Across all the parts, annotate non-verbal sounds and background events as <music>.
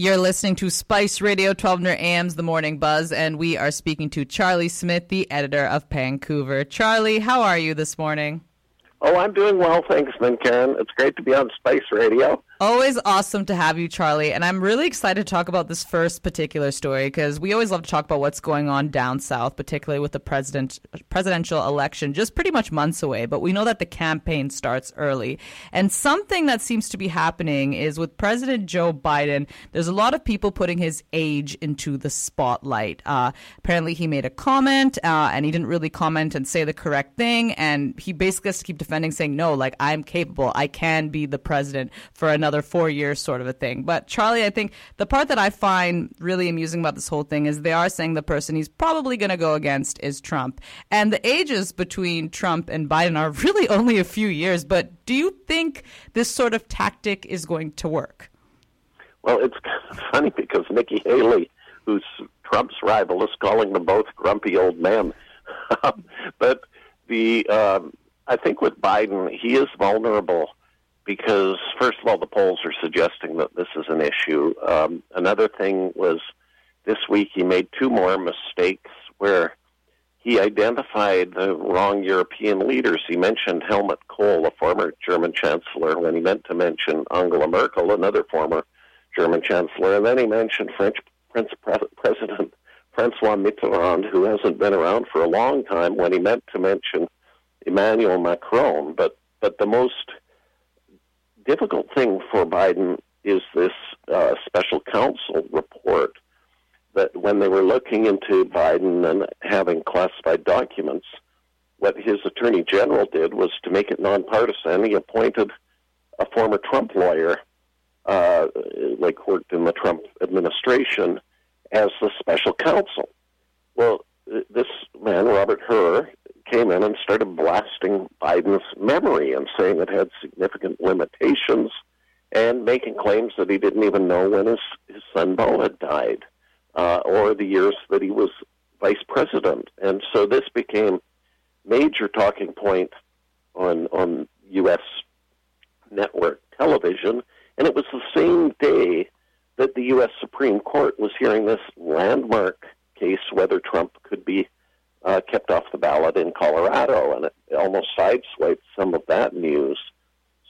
You're listening to Spice Radio 1200 AM's The Morning Buzz, and we are speaking to Charlie Smith, the editor of Pancouver. Charlie, how are you this morning? Oh, I'm doing well, thanks, Min Karen. It's great to be on Spice Radio. Always awesome to have you, Charlie. And I'm really excited to talk about this first particular story because we always love to talk about what's going on down south, particularly with the president presidential election just pretty much months away. But we know that the campaign starts early. And something that seems to be happening is with President Joe Biden, there's a lot of people putting his age into the spotlight. Uh, apparently, he made a comment uh, and he didn't really comment and say the correct thing. And he basically has to keep defending, saying, no, like, I'm capable. I can be the president for another another four years sort of a thing. But Charlie, I think the part that I find really amusing about this whole thing is they are saying the person he's probably going to go against is Trump. And the ages between Trump and Biden are <laughs> really only a few years. But do you think this sort of tactic is going to work? Well, it's <laughs> funny because Nikki Haley, who's Trump's rival, is calling them both grumpy old men. <laughs> but the um, I think with Biden, he is vulnerable because, first of all, the polls are suggesting that this is an issue. Um, another thing was this week he made two more mistakes where he identified the wrong European leaders. He mentioned Helmut Kohl, a former German chancellor, when he meant to mention Angela Merkel, another former German chancellor, and then he mentioned French Prince President Francois Mitterrand, who hasn't been around for a long time, when he meant to mention Emmanuel Macron. But but the most difficult thing for Biden is this uh, special counsel report that when they were looking into Biden and having classified documents, what his attorney general did was to make it nonpartisan. He appointed a former Trump lawyer, uh, like worked in the Trump administration, as the special counsel. Well, this man, Robert Hur, came in and started blasting Biden's memory and saying it had making claims that he didn't even know when his, his son Beau had died uh, or the years that he was vice president. And so this became major talking point on on U.S. network television, and it was the same day that the U.S. Supreme Court was hearing this landmark case whether Trump could be uh, kept off the ballot in Colorado, and it almost sideswiped some of that news.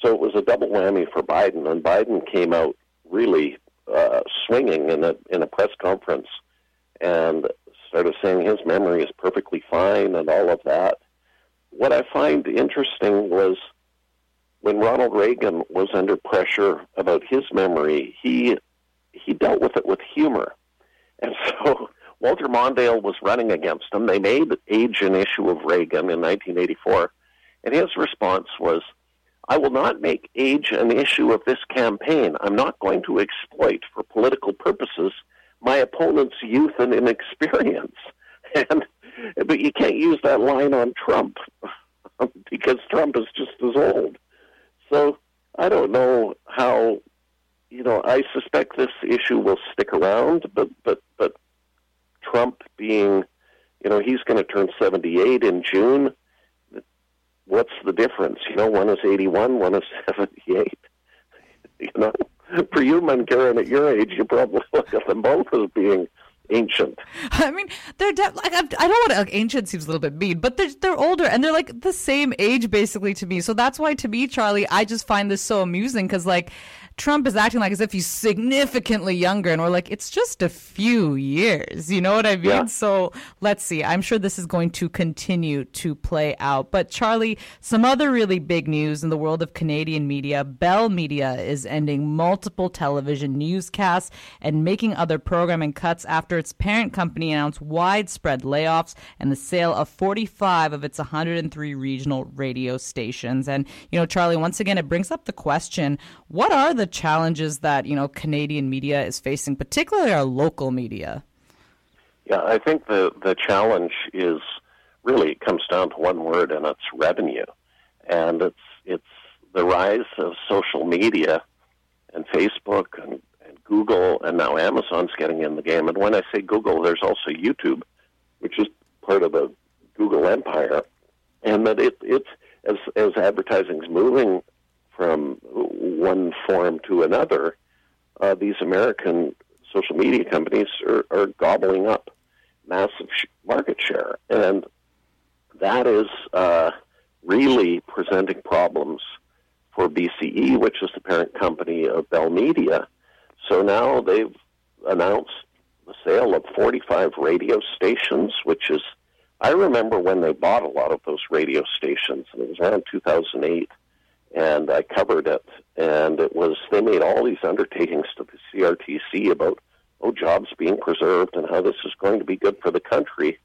So it was a double whammy for Biden, and Biden came out really uh, swinging in a in a press conference and started saying his memory is perfectly fine and all of that. What I find interesting was when Ronald Reagan was under pressure about his memory, he he dealt with it with humor, and <laughs> so Walter Mondale was running against him. They made age an issue of Reagan in 1984, and his response was, I will not make age an issue of this campaign. I'm not going to exploit for political purposes my opponent's youth and inexperience. <laughs> And but you can't use that line on Trump <laughs> because Trump is just as old. So I don't know how you know, I suspect this issue will stick around, but but but Trump being, you know, he's going to turn 78 in June. What's the difference? You know, one is 81, one is <laughs> 78. You know, for you, Karen, at your age, you probably <laughs> look at them both as being ancient. I mean, they're de- like I don't want to like ancient seems a little bit mean, but they're they're older and they're like the same age basically to me. So that's why to me, Charlie, I just find this so amusing because like Trump is acting like as if he's significantly younger, and we're like, it's just a few years. You know what I mean? Yeah. So let's see. I'm sure this is going to continue to play out. But Charlie, some other really big news in the world of Canadian media Bell Media is ending multiple television newscasts and making other programming cuts after its parent company announced widespread layoffs and the sale of 45 of its 103 regional radio stations. And, you know, Charlie, once again, it brings up the question what are the challenges that you know Canadian media is facing, particularly our local media? Yeah, I think the the challenge is really it comes down to one word, and it's revenue, and it's it's the rise of social media and Facebook and, and Google, and now Amazon's getting in the game. And when I say Google, there's also YouTube, which is part of the Google empire, and that it it's as as advertising's moving from one form to another, uh, these American social media companies are, are gobbling up massive sh- market share, and that is uh, really presenting problems for BCE, which is the parent company of Bell Media. So now they've announced the sale of 45 radio stations, which is, I remember when they bought a lot of those radio stations, and it was around 2008, and I covered it, and it was, they made all these undertakings to the CRTC about, oh, jobs being preserved and how this is going to be good for the country.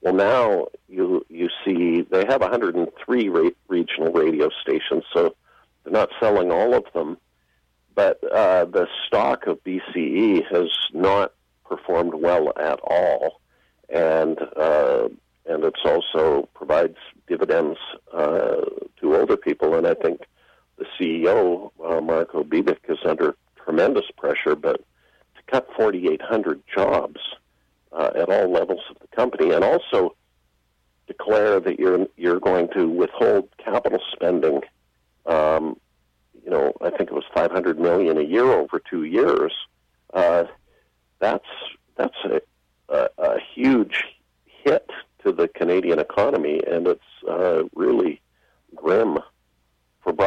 Well, now you you see they have 103 ra- regional radio stations, so they're not selling all of them. But uh, the stock of BCE has not performed well at all, and uh, and it's also provides dividends people. And I think the CEO uh, Mirko Bibic is under tremendous pressure, but to cut 4,800 jobs uh, at all levels of the company, and also declare that you're you're going to withhold capital spending. Um, you know, I think it was 500 million a year over two years. Uh, that's that's a, a, a huge hit to the Canadian economy, and it's uh, really grim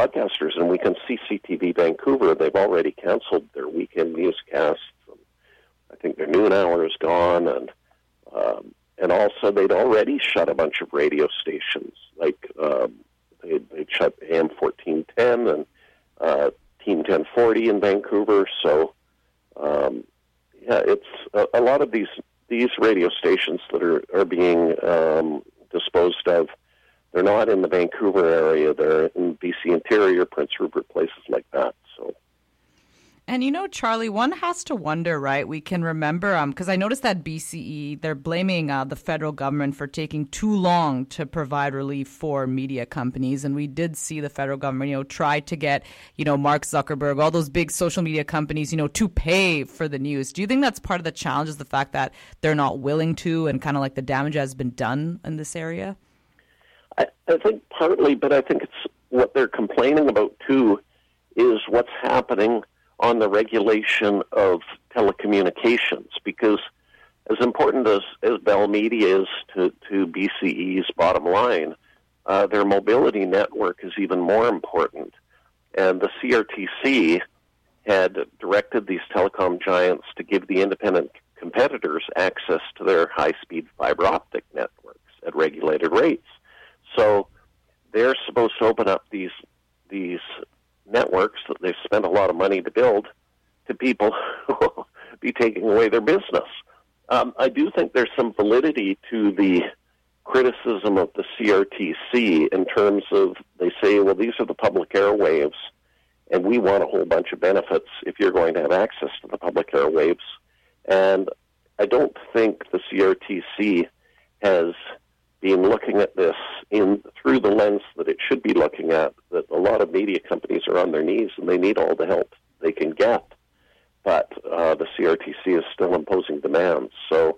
broadcasters. And we can see CTV Vancouver; they've already canceled their weekend newscasts. I think their noon hour is gone, and um, and also they'd already shut a bunch of radio stations, like um, they they shut AM fourteen ten and uh, Team ten forty in Vancouver. So um, yeah, it's a, a lot of these these radio stations that are are being um, disposed of. They're not in the Vancouver area. They're in BC Interior, Prince Rupert, places like that. So and you know, Charlie, one has to wonder, right? We can remember, um, because I noticed that BCE they're blaming uh, the federal government for taking too long to provide relief for media companies, and we did see the federal government, you know, try to get, you know, Mark Zuckerberg, all those big social media companies, you know, to pay for the news. Do you think that's part of the challenge? Is the fact that they're not willing to, and kind of like the damage has been done in this area? I, I think partly, but I think it's what they're complaining about too is what's happening on the regulation of telecommunications because as important as, as Bell Media is to, to BCE's bottom line, uh, their mobility network is even more important. And the CRTC had directed these telecom giants to give the independent competitors access to their high speed fiber optic networks at regulated rates. So they're supposed to open up these these networks that they've spent a lot of money to build to people who <laughs> will be taking away their business. Um, I do think there's some validity to the criticism of the CRTC in terms of they say, well, these are the public airwaves, and we want a whole bunch of benefits if you're going to have access to the public airwaves. And I don't think the CRTC has been looking at this in through the lens that it should be looking at. That a lot of media companies are on their knees and they need all the help they can get, but uh, the CRTC is still imposing demands. So,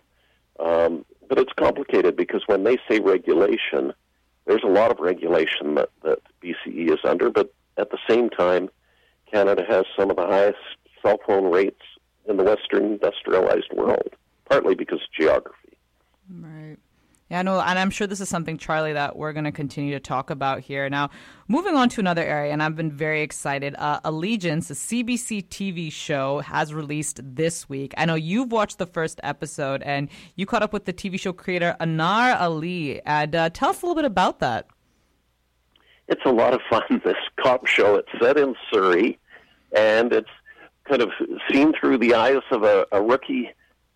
um, but it's complicated because when they say regulation, there's a lot of regulation that, that BCE is under, but at the same time, Canada has some of the highest cell phone rates in the Western industrialized world, partly because of geography. Right. Yeah, no, and I'm sure this is something, Charlie, that we're going to continue to talk about here. Now, moving on to another area, and I've been very excited. Uh, Allegiance, a CBC TV show, has released this week. I know you've watched the first episode, and you caught up with the TV show creator Anar Ali. And uh, tell us a little bit about that. It's a lot of fun. <laughs> This cop show. It's set in Surrey, and it's kind of seen through the eyes of a, a rookie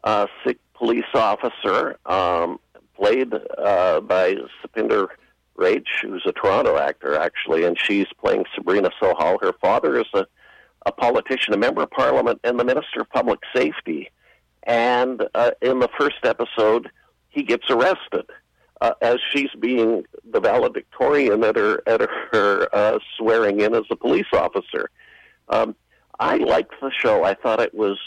uh, Sikh police officer. Um, played uh, by Supinder Wraich, who's a Toronto actor, actually, and she's playing Sabrina Sohal. Her father is a, a politician, a member of parliament, and the Minister of Public Safety. And uh, in the first episode, he gets arrested uh, as she's being the valedictorian at her at her uh, swearing in as a police officer. Um, I liked the show. I thought it was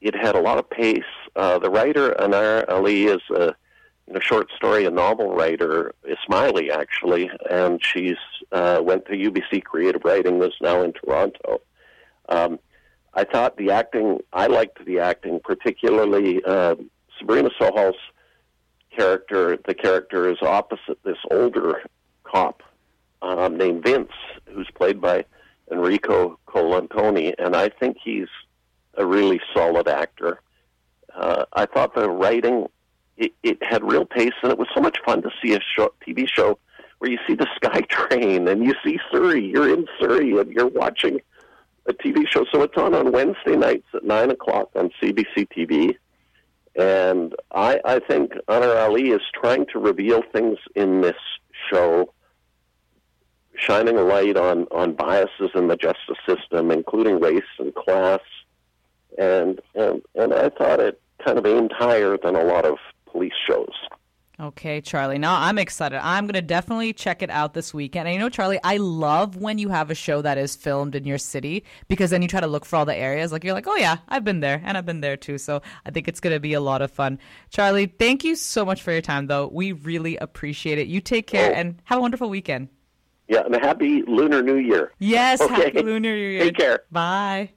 it had a lot of pace. Uh, the writer Anar Ali is a you know, short story and novel writer, Ismaili actually, and she's uh, went to UBC Creative Writing, is now in Toronto. Um, I thought the acting, I liked the acting, particularly uh, Sabrina Sohal's character. The character is opposite this older cop um, named Vince, who's played by Enrico Colantoni, and I think he's a really solid actor. Uh, I thought the writing it, it had real pace, and it was so much fun to see a show, TV show where you see the <laughs> Sky Train and you see Surrey. You're in Surrey and you're watching a TV show. So it's on on Wednesday nights at nine o'clock on CBC TV. And I, I think Anar Ali is trying to reveal things in this show, shining a light on, on biases in the justice system, including race and class. And, and, and I thought it kind of aimed higher than a lot of police shows. Okay, Charlie. Now I'm excited. I'm going to definitely check it out this weekend. And you know, Charlie, I love when you have a show that is filmed in your city because then you try to look for all the areas. Like you're like, oh yeah, I've been there and I've been there too. So I think it's going to be a lot of fun. Charlie, thank you so much for your time, though. We really appreciate it. You take care oh. and have a wonderful weekend. Yeah, and a happy Lunar New Year. Yes, <laughs> okay. happy Lunar New Year. Take care. Bye.